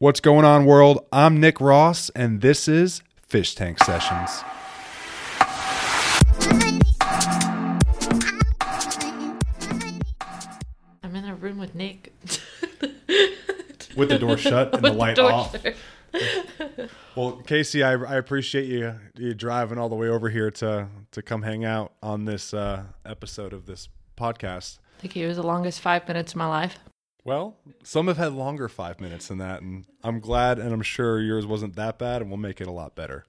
What's going on, world? I'm Nick Ross, and this is Fish Tank Sessions. I'm in a room with Nick. With the door shut and the light door off. Well, Casey, I, I appreciate you you driving all the way over here to to come hang out on this uh, episode of this podcast. I think it was the longest five minutes of my life. Well, some have had longer five minutes than that, and I'm glad, and I'm sure yours wasn't that bad, and we'll make it a lot better.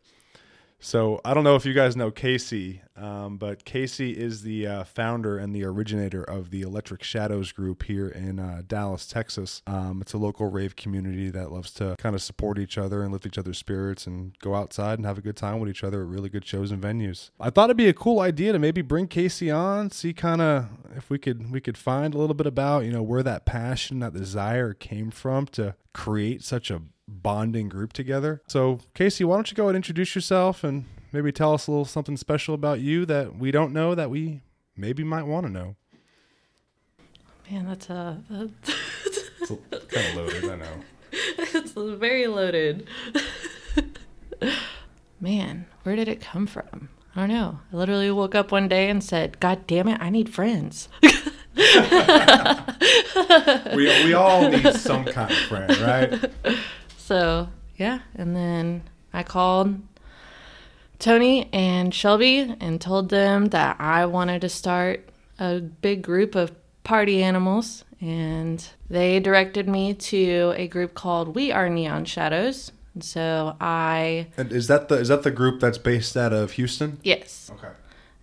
So I don't know if you guys know Casey, um, but Casey is the uh, founder and the originator of the Electric Shadows group here in uh, Dallas, Texas. Um, it's a local rave community that loves to kind of support each other and lift each other's spirits and go outside and have a good time with each other at really good shows and venues. I thought it'd be a cool idea to maybe bring Casey on, see kind of if we could we could find a little bit about you know where that passion, that desire came from to create such a bonding group together. So, Casey, why don't you go and introduce yourself and maybe tell us a little something special about you that we don't know that we maybe might want to know. Man, that's a It's kind of loaded, I know. it's very loaded. Man, where did it come from? I don't know. I literally woke up one day and said, "God damn it, I need friends." We we all need some kind of friend, right? So yeah, and then I called Tony and Shelby and told them that I wanted to start a big group of party animals, and they directed me to a group called We Are Neon Shadows. And so I And is that the is that the group that's based out of Houston? yes, Okay.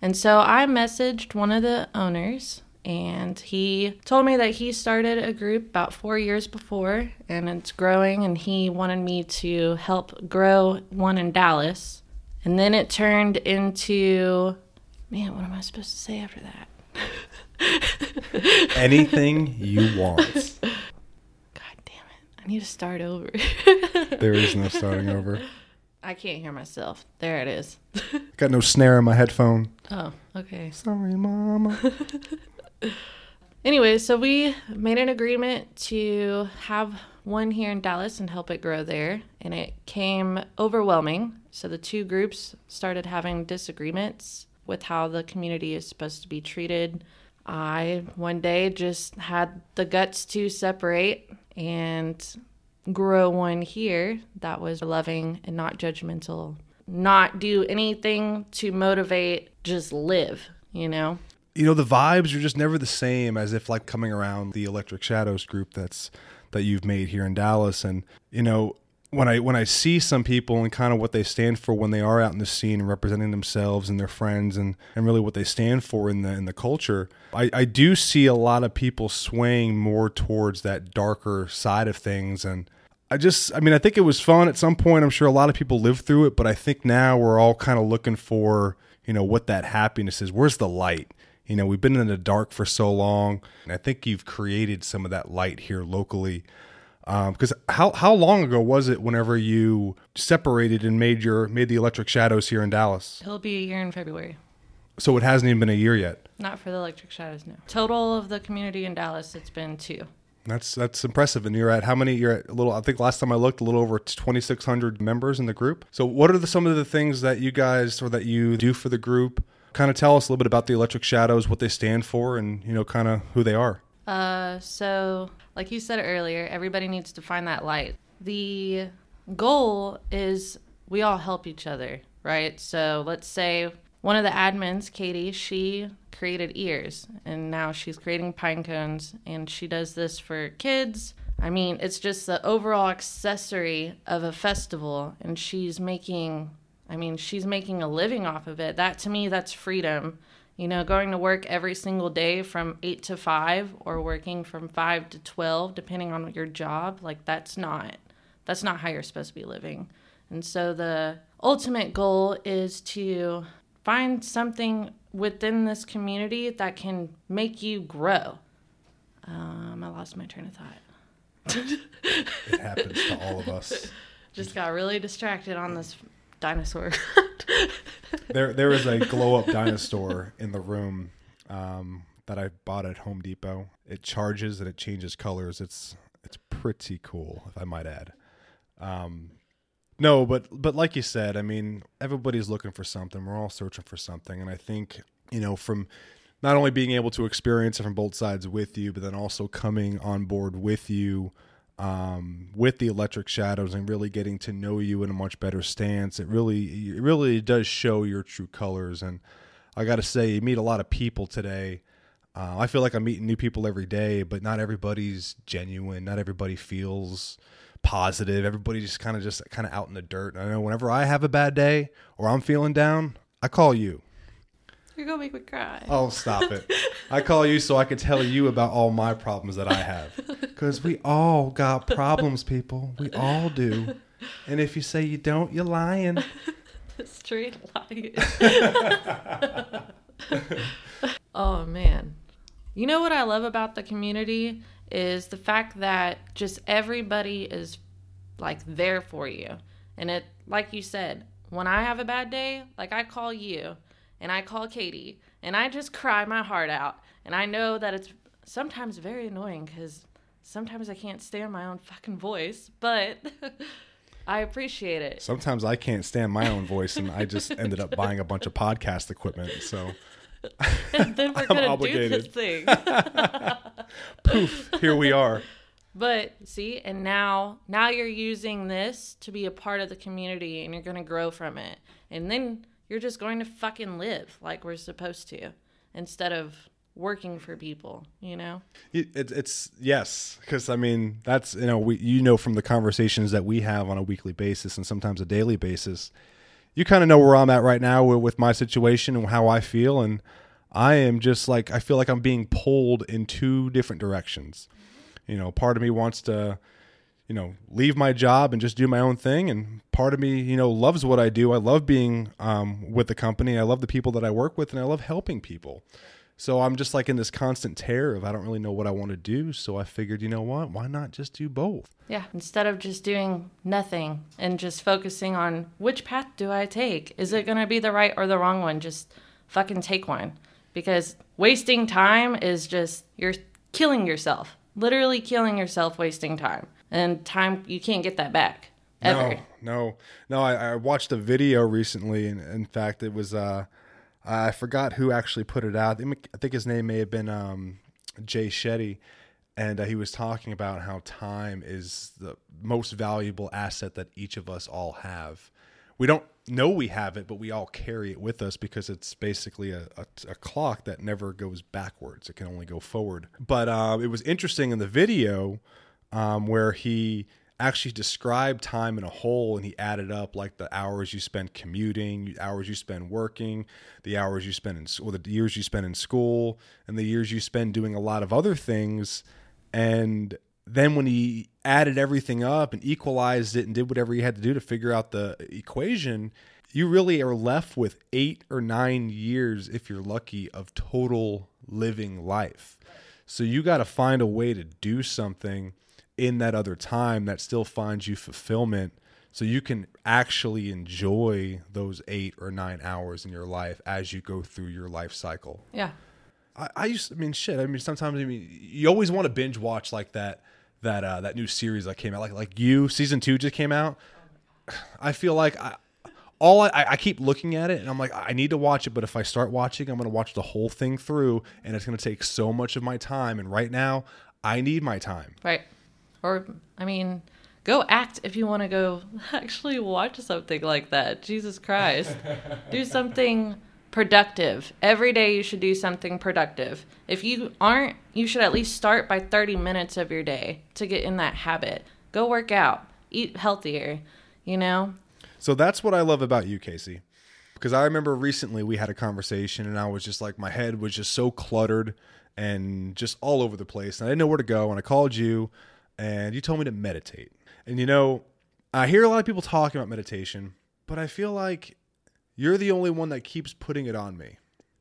and so I messaged one of the owners, and he told me that he started a group about four years before, and it's growing, and he wanted me to help grow one in Dallas. And then it turned into, man, what am I supposed to say after that? Anything you want. God damn it. I need to start over. There is no starting over. I can't hear myself. There it is. Got no snare in my headphone. Oh, okay. Sorry, mama. Anyway, so we made an agreement to have one here in Dallas and help it grow there, and it came overwhelming. So the two groups started having disagreements with how the community is supposed to be treated. I one day just had the guts to separate and grow one here that was loving and not judgmental, not do anything to motivate, just live, you know? You know the vibes are just never the same as if like coming around the electric shadows group that's that you've made here in dallas and you know when i when i see some people and kind of what they stand for when they are out in the scene and representing themselves and their friends and and really what they stand for in the in the culture i i do see a lot of people swaying more towards that darker side of things and I just, I mean, I think it was fun at some point. I'm sure a lot of people lived through it, but I think now we're all kind of looking for, you know, what that happiness is. Where's the light? You know, we've been in the dark for so long, and I think you've created some of that light here locally. Um, because how how long ago was it whenever you separated and made your made the Electric Shadows here in Dallas? It'll be a year in February. So it hasn't even been a year yet. Not for the Electric Shadows, no. Total of the community in Dallas, it's been two. That's that's impressive. And you're at how many? You're at a little. I think last time I looked, a little over 2,600 members in the group. So what are the, some of the things that you guys or that you do for the group? Kind of tell us a little bit about the Electric Shadows, what they stand for, and you know, kind of who they are. Uh, so, like you said earlier, everybody needs to find that light. The goal is we all help each other, right? So, let's say one of the admins, Katie, she created ears and now she's creating pine cones and she does this for kids. I mean, it's just the overall accessory of a festival and she's making I mean, she's making a living off of it. That to me that's freedom. You know, going to work every single day from 8 to 5 or working from 5 to 12 depending on your job, like that's not that's not how you're supposed to be living. And so the ultimate goal is to find something within this community that can make you grow. Um, I lost my train of thought. It happens to all of us. Just got really distracted on this dinosaur. There, there is a glow up dinosaur in the room um, that I bought at Home Depot. It charges and it changes colors. It's it's pretty cool, if I might add. Um, no, but but like you said, I mean, everybody's looking for something. We're all searching for something, and I think you know from not only being able to experience it from both sides with you, but then also coming on board with you um, with the electric shadows and really getting to know you in a much better stance. It really, it really does show your true colors. And I got to say, you meet a lot of people today. Uh, I feel like I'm meeting new people every day, but not everybody's genuine. Not everybody feels positive. Everybody just kind of just kind of out in the dirt. I know whenever I have a bad day or I'm feeling down, I call you. You're gonna make me cry. Oh, stop it. I call you so I can tell you about all my problems that I have. Because we all got problems, people. We all do. And if you say you don't, you're lying. Straight lying. oh, man. You know what I love about the community is the fact that just everybody is like there for you. And it, like you said, when I have a bad day, like I call you and I call Katie and I just cry my heart out. And I know that it's sometimes very annoying because sometimes I can't stand my own fucking voice, but I appreciate it. Sometimes I can't stand my own voice and I just ended up buying a bunch of podcast equipment. So and then we're going to do this thing. Poof, here we are. But see, and now now you're using this to be a part of the community and you're going to grow from it. And then you're just going to fucking live like we're supposed to instead of working for people you know? It, it's yes because i mean that's you know we you know from the conversations that we have on a weekly basis and sometimes a daily basis you kind of know where i'm at right now with my situation and how i feel. And i am just like i feel like i'm being pulled in two different directions. You know part of me wants to you know, leave my job and just do my own thing. And part of me, you know, loves what I do. I love being um, with the company. I love the people that I work with, and I love helping people. So I'm just like in this constant tear of I don't really know what I want to do. So I figured, you know what? Why not just do both? Yeah. Instead of just doing nothing and just focusing on which path do I take? Is it going to be the right or the wrong one? Just fucking take one. Because wasting time is just, you're killing yourself. Literally killing yourself, wasting time and time you can't get that back ever. No, no, no. I, I watched a video recently, and in fact, it was uh, I forgot who actually put it out. I think his name may have been um, Jay Shetty, and uh, he was talking about how time is the most valuable asset that each of us all have. We don't know we have it, but we all carry it with us because it's basically a, a, a clock that never goes backwards. It can only go forward. But uh, it was interesting in the video um, where he actually described time in a whole and he added up like the hours you spend commuting, hours you spend working, the hours you spend in or the years you spend in school, and the years you spend doing a lot of other things. And then when he added everything up and equalized it and did whatever he had to do to figure out the equation, you really are left with eight or nine years, if you're lucky, of total living life. So you got to find a way to do something in that other time that still finds you fulfillment so you can actually enjoy those eight or nine hours in your life as you go through your life cycle. Yeah. I, I used I mean shit. I mean sometimes I mean you always want to binge watch like that that uh that new series that came out. Like like you season two just came out. I feel like I all I, I keep looking at it and I'm like, I need to watch it, but if I start watching, I'm going to watch the whole thing through and it's going to take so much of my time. And right now, I need my time. Right. Or, I mean, go act if you want to go actually watch something like that. Jesus Christ. do something productive. Every day you should do something productive. If you aren't, you should at least start by 30 minutes of your day to get in that habit. Go work out, eat healthier, you know? So that's what I love about you, Casey. Because I remember recently we had a conversation and I was just like, my head was just so cluttered and just all over the place. And I didn't know where to go. And I called you and you told me to meditate. And you know, I hear a lot of people talking about meditation, but I feel like you're the only one that keeps putting it on me.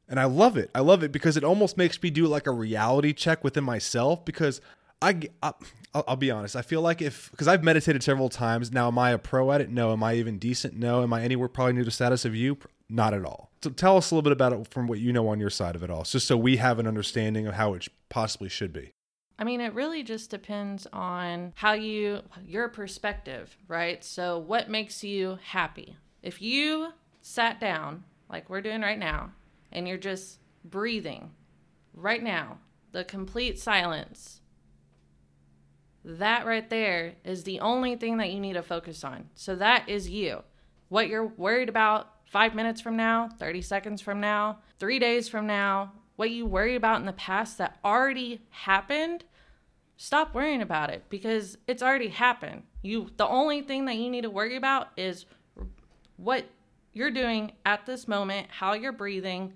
And I love it. I love it because it almost makes me do like a reality check within myself because I, I will be honest. I feel like if because I've meditated several times now, am I a pro at it? No. Am I even decent? No. Am I anywhere probably near the status of you? Not at all. So tell us a little bit about it from what you know on your side of it all, just so we have an understanding of how it possibly should be. I mean, it really just depends on how you, your perspective, right? So, what makes you happy? If you sat down, like we're doing right now, and you're just breathing right now, the complete silence, that right there is the only thing that you need to focus on. So, that is you. What you're worried about five minutes from now, 30 seconds from now, three days from now, what you worry about in the past that already happened, stop worrying about it because it's already happened. You the only thing that you need to worry about is what you're doing at this moment, how you're breathing,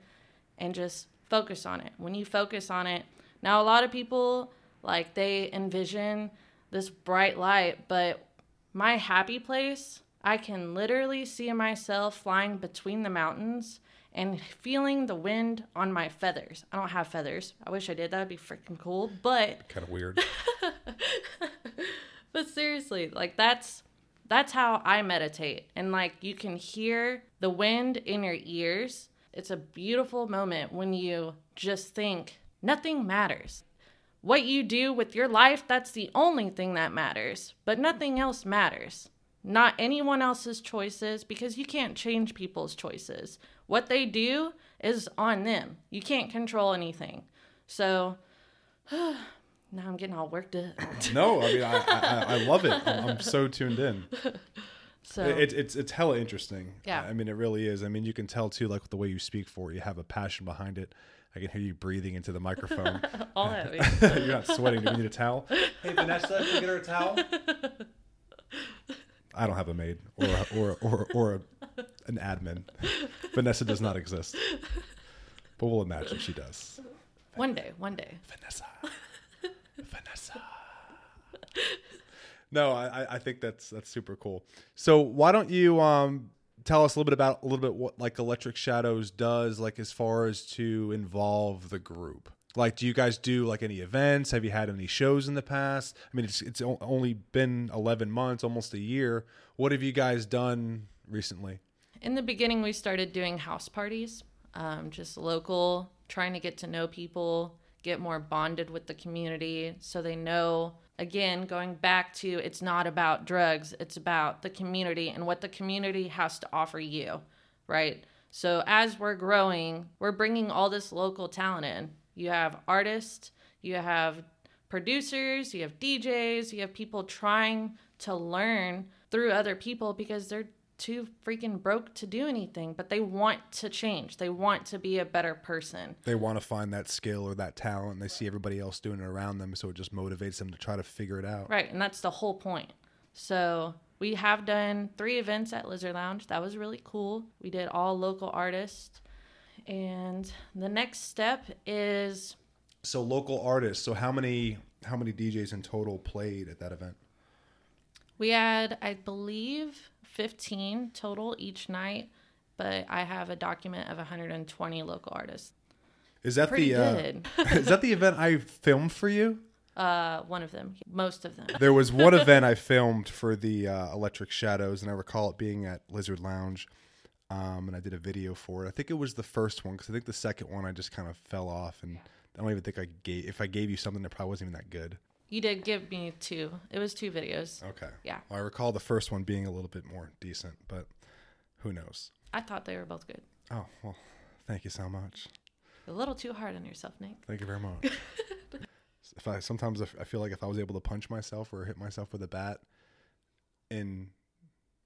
and just focus on it. When you focus on it, now a lot of people like they envision this bright light, but my happy place, I can literally see myself flying between the mountains and feeling the wind on my feathers. I don't have feathers. I wish I did. That'd be freaking cool. But Kind of weird. but seriously, like that's that's how I meditate. And like you can hear the wind in your ears. It's a beautiful moment when you just think nothing matters. What you do with your life, that's the only thing that matters. But nothing else matters. Not anyone else's choices because you can't change people's choices. What they do is on them. You can't control anything. So now I'm getting all worked up. no, I mean I, I, I love it. I'm, I'm so tuned in. So It, it's it's hella interesting. Yeah. I mean, it really is. I mean, you can tell too, like the way you speak for it, you have a passion behind it. I can hear you breathing into the microphone. all heavy. You're not sweating. Do you need a towel? Hey, Vanessa, can you get her a towel? I don't have a maid or a, or or or a, an admin. Vanessa does not exist, but we'll imagine she does. one day, one day. Vanessa. Vanessa. No, I, I- I think that's that's super cool. So why don't you um tell us a little bit about a little bit what like Electric Shadows does, like as far as to involve the group. Like, do you guys do like any events? Have you had any shows in the past? I mean, it's it's only been eleven months, almost a year. What have you guys done recently? In the beginning, we started doing house parties, um, just local, trying to get to know people, get more bonded with the community so they know. Again, going back to it's not about drugs, it's about the community and what the community has to offer you, right? So as we're growing, we're bringing all this local talent in. You have artists, you have producers, you have DJs, you have people trying to learn through other people because they're too freaking broke to do anything, but they want to change. They want to be a better person. They want to find that skill or that talent. And they see everybody else doing it around them, so it just motivates them to try to figure it out. Right, and that's the whole point. So, we have done three events at Lizard Lounge. That was really cool. We did all local artists. And the next step is So local artists. So how many how many DJs in total played at that event? we had, I believe, 15 total each night, but I have a document of 120 local artists. Is that Pretty the uh, is that the event I filmed for you? Uh, one of them, most of them. There was one event I filmed for the uh, Electric Shadows, and I recall it being at Lizard Lounge. Um, and I did a video for it. I think it was the first one because I think the second one I just kind of fell off, and I don't even think I gave. If I gave you something that probably wasn't even that good. You did give me two. It was two videos. Okay. Yeah. Well, I recall the first one being a little bit more decent, but who knows? I thought they were both good. Oh well, thank you so much. A little too hard on yourself, Nate. Thank you very much. if I sometimes I feel like if I was able to punch myself or hit myself with a bat in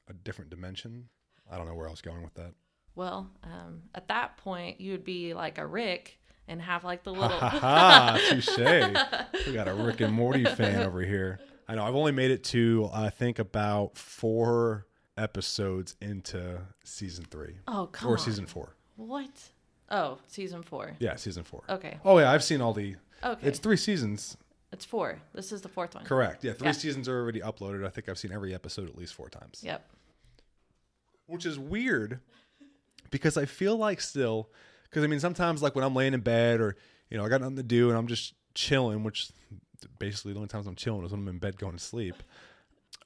a different dimension, I don't know where I was going with that. Well, um, at that point, you would be like a Rick and have like the little. ha ha! Touche. We got a Rick and Morty fan over here. I know. I've only made it to I think about four episodes into season three oh, come or on. season four. What? Oh, season four. Yeah, season four. Okay. Oh yeah, I've seen all the. Okay. It's three seasons. It's four. This is the fourth one. Correct. Yeah, three Yeah. seasons are already uploaded. I think I've seen every episode at least four times. Yep. Which is weird because I feel like still because I mean sometimes like when I'm laying in bed or you know I got nothing to do and I'm just chilling, which basically the only times I'm chilling is when I'm in bed going to sleep.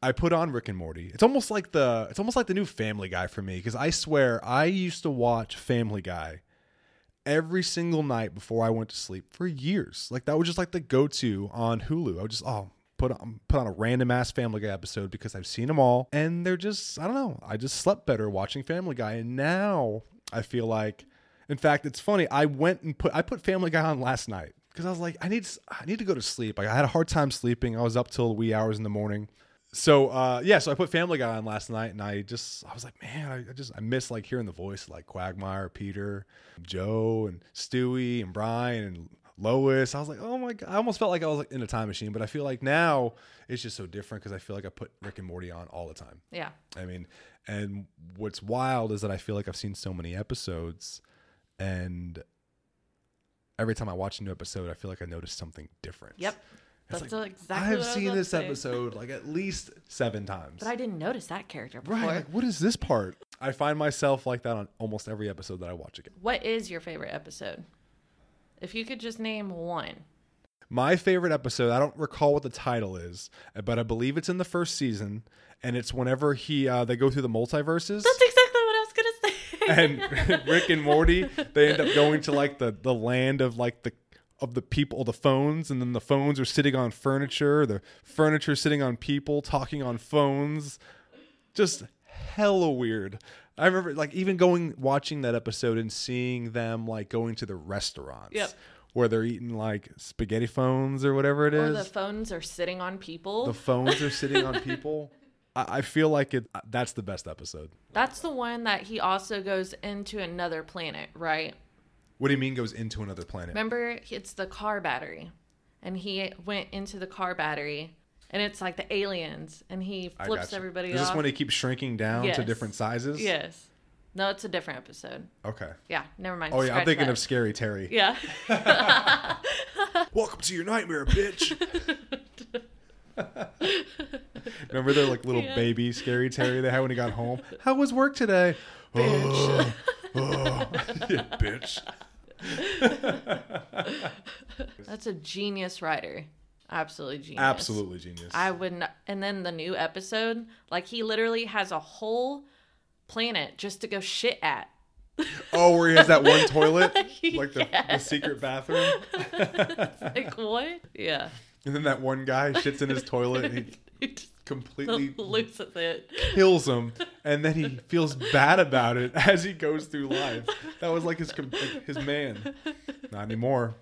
I put on Rick and Morty. It's almost like the it's almost like the new Family Guy for me because I swear I used to watch Family Guy every single night before I went to sleep for years. Like that was just like the go-to on Hulu. I would just oh put on put on a random ass Family Guy episode because I've seen them all, and they're just I don't know. I just slept better watching Family Guy, and now I feel like, in fact, it's funny. I went and put I put Family Guy on last night because I was like I need I need to go to sleep. Like I had a hard time sleeping. I was up till wee hours in the morning so uh yeah so i put family guy on last night and i just i was like man i, I just i miss like hearing the voice like quagmire peter joe and stewie and brian and lois i was like oh my god i almost felt like i was like in a time machine but i feel like now it's just so different because i feel like i put rick and morty on all the time Yeah. i mean and what's wild is that i feel like i've seen so many episodes and every time i watch a new episode i feel like i notice something different Yep. It's That's like, exactly I have what I was seen this say. episode like at least seven times. But I didn't notice that character before. right, like what is this part? I find myself like that on almost every episode that I watch again. What is your favorite episode? If you could just name one. My favorite episode, I don't recall what the title is, but I believe it's in the first season, and it's whenever he uh, they go through the multiverses. That's exactly what I was gonna say. and Rick and Morty, they end up going to like the the land of like the of the people, the phones, and then the phones are sitting on furniture, the furniture sitting on people, talking on phones. Just hella weird. I remember like even going watching that episode and seeing them like going to the restaurants. Yep. Where they're eating like spaghetti phones or whatever it or is. the phones are sitting on people. the phones are sitting on people. I, I feel like it. Uh, that's the best episode. That's the one that he also goes into another planet, right? What do you mean goes into another planet? Remember, it's the car battery, and he went into the car battery, and it's like the aliens, and he I flips gotcha. everybody Is off. this when he keeps shrinking down to different sizes? yes. No, it's a different episode. Okay. Yeah, never mind. Oh yeah, I'm Scratch thinking that. of Scary Terry. Yeah. Welcome to your nightmare, bitch. Remember the like little Yeah. baby Scary Terry they had when he got home? How was work today? Oh, oh. yeah, bitch. That's a genius writer. Absolutely genius. Absolutely genius. I would not. And then the new episode, like he literally has a whole planet just to go shit at. oh, where he has that one toilet, like the, the secret bathroom, Like what? Yeah. and then that one guy shits in his toilet and he completely loses it. kills him, and then he feels bad about it as he goes through life. That was like his like his man. Not anymore.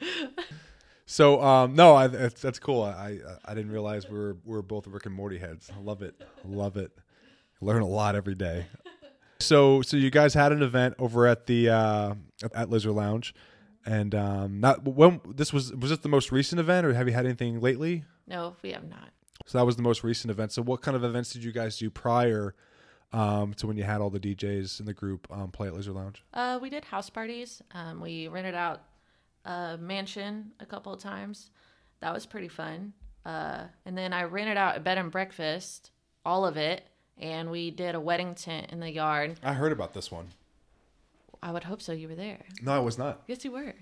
So um, no, I, that's, that's cool. I, I I didn't realize we were we were both Rick and Morty heads. I love it. Love it. Learn a lot every day. So so you guys had an event over at the uh, at Lizard Lounge, and um, not when this was was this the most recent event, or have you had anything lately? No, we have not. So that was the most recent event. So what kind of events did you guys do prior um, to when you had all the DJs in the group um, play at Lizard Lounge? Uh, we did house parties. Um, we rented out a mansion a couple of times. That was pretty fun. Uh, and then I rented out a bed and breakfast, all of it, and we did a wedding tent in the yard. I heard about this one. I would hope so. You were there. No, I was not. Yes, you were.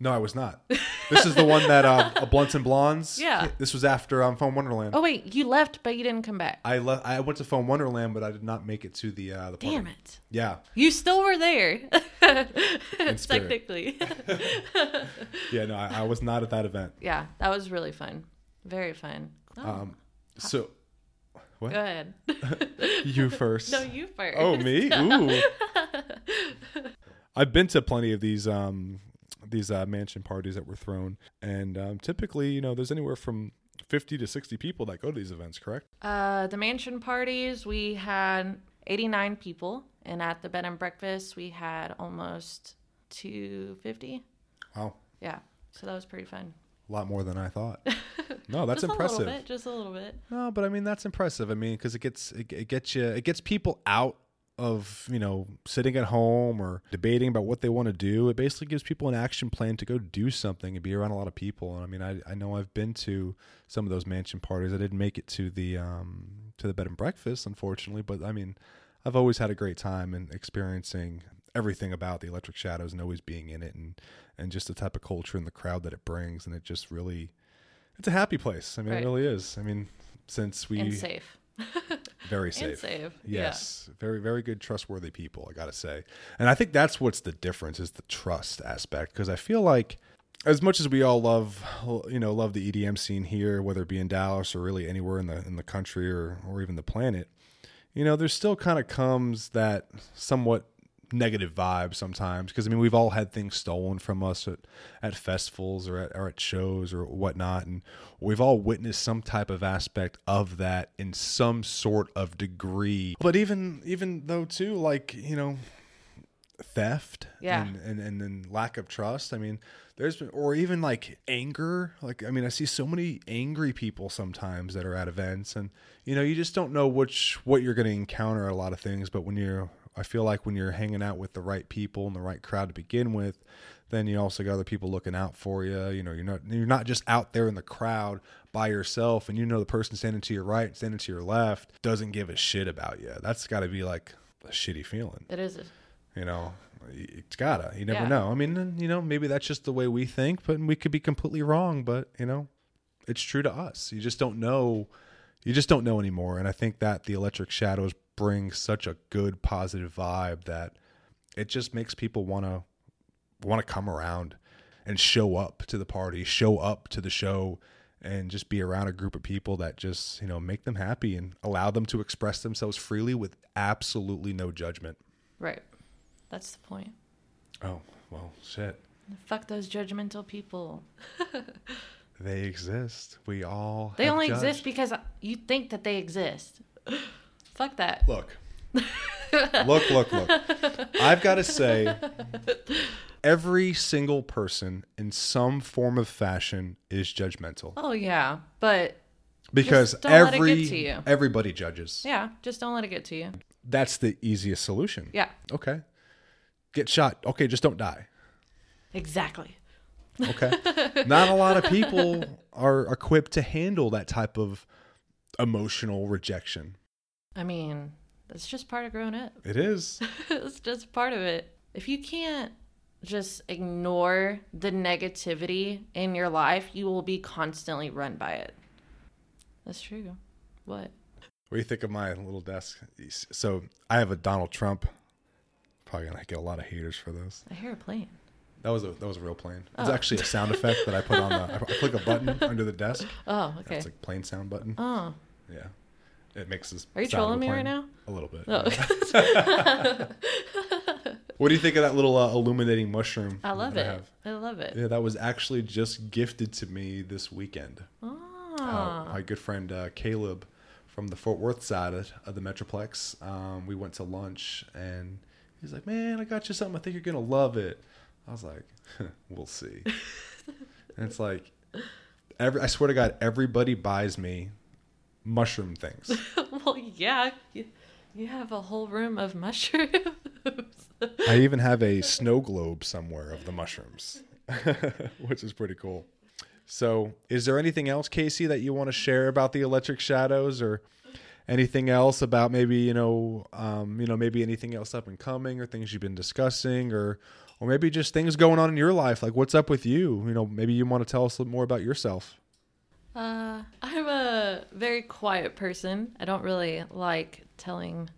No, I was not. this is the one that uh, Blunts and Blondes. Yeah. This was after um, Phone Wonderland. Oh wait, you left, but you didn't come back. I left. I went to Phone Wonderland, but I did not make it to the uh, the party. Damn it! Yeah, You still were there. Technically. yeah. No, I, I was not at that event. yeah, that was really fun. Very fun. Oh, Um, so What? go ahead. you first. no, you first. Oh, me? Ooh. I've been to plenty of these um these uh, mansion parties that were thrown, and um, typically, you know, there's anywhere from fifty to sixty people that go to these events. Correct? Uh, the mansion parties, we had 89 people, and at the bed and breakfast, we had almost 250. Wow, Yeah, so that was pretty fun. a lot more than I thought. No, that's just impressive. A little bit, just a little bit. No, but I mean that's impressive. I mean, because it gets it, it gets you it gets people out of you know sitting at home or debating about what they want to do. It basically gives people an action plan to go do something and be around a lot of people. And I mean, I I know I've been to some of those mansion parties. I didn't make it to the um to the bed and breakfast, unfortunately, but I mean, I've always had a great time and experiencing everything about the Electric Shadows and always being in it and and just the type of culture and the crowd that it brings and it just really it's a happy place. I mean, Right. it really is. I mean, since we and safe. Very safe. safe, yeah. Yes. Very, very good, trustworthy people, I got to say. And I think that's what's the difference is the trust aspect. Because I feel like as much as we all love, you know, love the EDM scene here, whether it be in Dallas or really anywhere in the, in the country or, or even the planet, you know, there still kind of comes that somewhat negative vibe sometimes because I mean we've all had things stolen from us at, at festivals or at, or at shows or whatnot and we've all witnessed some type of aspect of that in some sort of degree but even even though too like you know theft Yeah. and, and and then lack of trust i mean there's been or even like anger like i mean i see so many angry people sometimes that are at events and you know you just don't know which what you're going to encounter a lot of things but when you're i feel like when you're hanging out with the right people and the right crowd to begin with then you also got other people looking out for you you know you're not you're not just out there in the crowd by yourself and you know the person standing to your right standing to your left doesn't give a shit about you that's got to be like a shitty feeling. It is. you know it's gotta you never Yeah. know. I mean you know maybe that's just the way we think but we could be completely wrong but you know it's true to us. You just don't know you just don't know anymore and i think that the electric shadows bring such a good positive vibe that it just makes people want to want to come around and show up to the party show up to the show and just be around a group of people that just you know make them happy and allow them to express themselves freely with absolutely no judgment Right. That's the point. Oh, well, shit. Fuck those judgmental people. They exist. We all They only judged. exist because you think that they exist. Fuck that. Look. look, look, look. I've got to say every single person in some form of fashion is judgmental Oh yeah, but because Just don't let it every get to you. everybody judges. yeah, just don't let it get to you. That's the easiest solution. Yeah, Okay. Get shot. Okay, just don't die. exactly. Okay. Not a lot of people are equipped to handle that type of emotional rejection. I mean, that's just part of growing up. It is. it's just part of it. If you can't just ignore the negativity in your life, you will be constantly run by it. That's true. What? What do you think of my little desk? So I have a Donald Trump. Probably gonna get a lot of haters for this. I hear a plane. That was a that was a real plane. It's Oh. actually a sound effect that I put on the. I click a button under the desk. Oh, okay. It's like plane sound button. Oh, Yeah, it makes this. are you trolling me right now? A little bit. Oh, yeah. What do you think of that little uh, illuminating mushroom? I love it. have? I love it. Yeah, that was actually just gifted to me this weekend. Uh, Oh, my good friend uh, Caleb from the Fort Worth side of, of the Metroplex. Um, we went to lunch and he's like, "Man, I got you something. I think you're gonna love it." I was like, "We'll see." and it's like, every I swear to God, everybody buys me mushroom things. well, yeah. You, you have a whole room of mushrooms. I even have a snow globe somewhere of the mushrooms, which is pretty cool. So, is there anything else, Casey, that you want to share about the electric shadows, or anything else about maybe you know, um, you know, maybe anything else up and coming, or things you've been discussing, or or maybe just things going on in your life, like what's up with you? You know, maybe you want to tell us a little more about yourself. Uh, I'm a very quiet person. I don't really like telling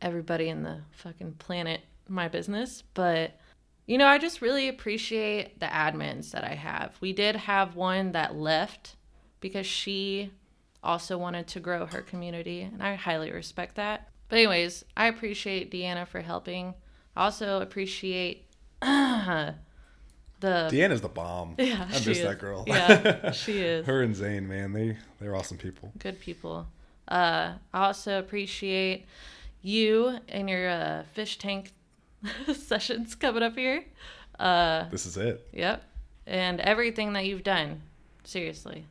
everybody in the fucking planet my business, but you know, I just really appreciate the admins that I have. We did have one that left because she also wanted to grow her community, and I highly respect that. But anyways, I appreciate Deanna for helping. I also appreciate the Deanna's the bomb. yeah, I she miss is. that girl. Yeah, she is. Her and Zane, man, they they're awesome people. good people. Uh, I also appreciate you and your uh, fish tank sessions coming up here. Uh, This is it. yep, and everything that you've done. Seriously,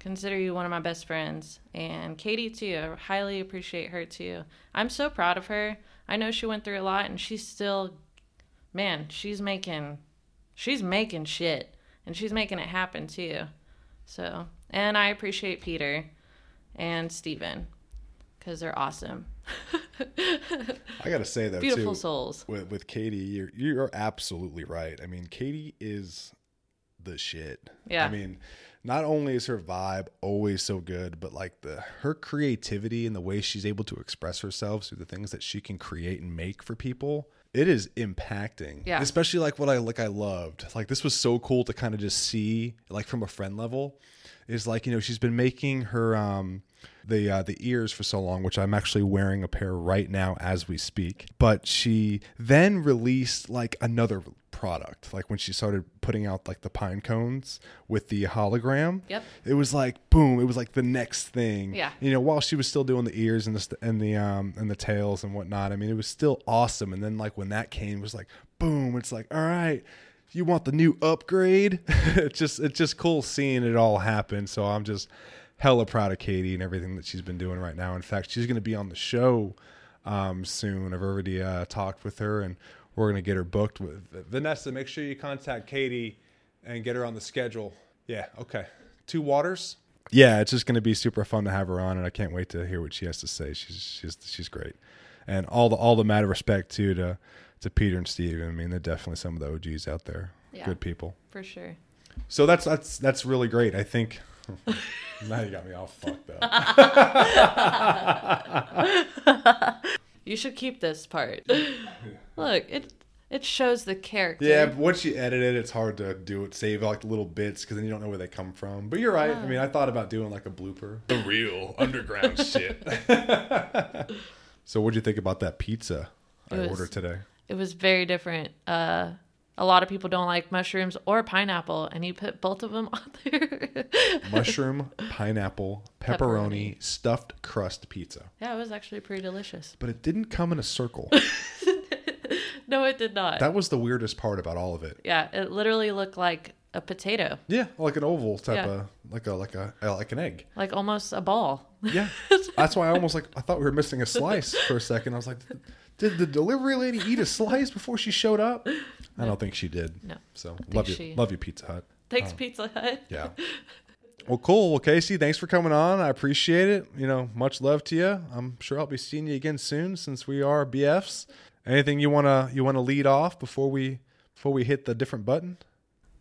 consider you one of my best friends, and Katie too. I highly appreciate her too. I'm so proud of her. I know she went through a lot, and she's still, man, she's making, she's making shit, and she's making it happen too. So, and I appreciate Peter and Steven because they're awesome. I gotta say though, Beautiful too, souls. with with Katie, you're you're absolutely right. I mean, Katie is the shit. Yeah. I mean, not only is her vibe always so good, but like the her creativity and the way she's able to express herself through the things that she can create and make for people, it is impacting. Yeah. Especially like what I like I loved. Like this was so cool to kind of just see like from a friend level is like, you know, she's been making her um the uh, the ears for so long, which I'm actually wearing a pair right now as we speak. But she then released like another product, like when she started putting out like the pine cones with the hologram. Yep. It was like boom! It was like the next thing. Yeah. You know, while she was still doing the ears and the st- and the um and the tails and whatnot. I mean, it was still awesome. And then like when that came, it was like boom! It's like all right. You want the new upgrade? it's just it's just cool seeing it all happen. So I'm just hella proud of Katie and everything that she's been doing right now. In fact, she's going to be on the show um, soon. I've already uh, talked with her, and we're going to get her booked with Vanessa. Make sure you contact Katie and get her on the schedule. Yeah, okay. Two waters. Yeah, it's just going to be super fun to have her on, and I can't wait to hear what she has to say. She's she's she's great, and all the all the mad respect too to to Peter and Steve. I mean, they're definitely some of the OGs out there. Yeah. Good people. For sure. So that's that's that's really great. I think now you got me all fucked up. You should keep this part. Look, it it shows the character. Yeah, but once you edit it, it's hard to do it, save like little bits because then you don't know where they come from. But you're right. I mean, I thought about doing like a blooper, the real underground shit. so, what'd you think about that pizza I was- ordered today? It was very different. Uh, a lot of people don't like mushrooms or pineapple, and you put both of them on there. Mushroom, pineapple, pepperoni, Pepperoni. stuffed crust pizza. yeah, it was actually pretty delicious. But it didn't come in a circle. No, it did not. that was the weirdest part about all of it. yeah, it literally looked like a potato, Yeah, like an oval type Yeah. of like a like a like an egg. like almost a ball. Yeah, that's why I almost like I thought we were missing a slice for a second. I was like, did the delivery lady eat a slice before she showed up? I don't think she did. No. So love you, she- love you, Pizza Hut. Thanks, um, Pizza Hut. Yeah. Well, cool. Well, Casey, thanks for coming on. I appreciate it. You know, much love to you. I'm sure I'll be seeing you again soon since we are BFs. Anything you wanna you wanna lead off before we before we hit the different button?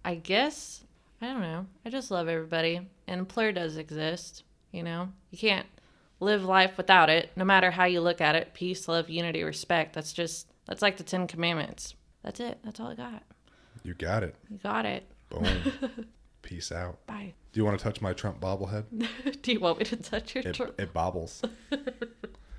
I guess I don't know. I just love everybody, and Plur does exist. You know, you can't live life without it. No matter how you look at it, peace, love, unity, respect. That's just that's like the Ten Commandments. That's it. That's all I got. You got it. You got it. Boom. Peace out. Bye. Do you want to touch my Trump bobblehead? Do you want me to touch your It, throat? it bobbles.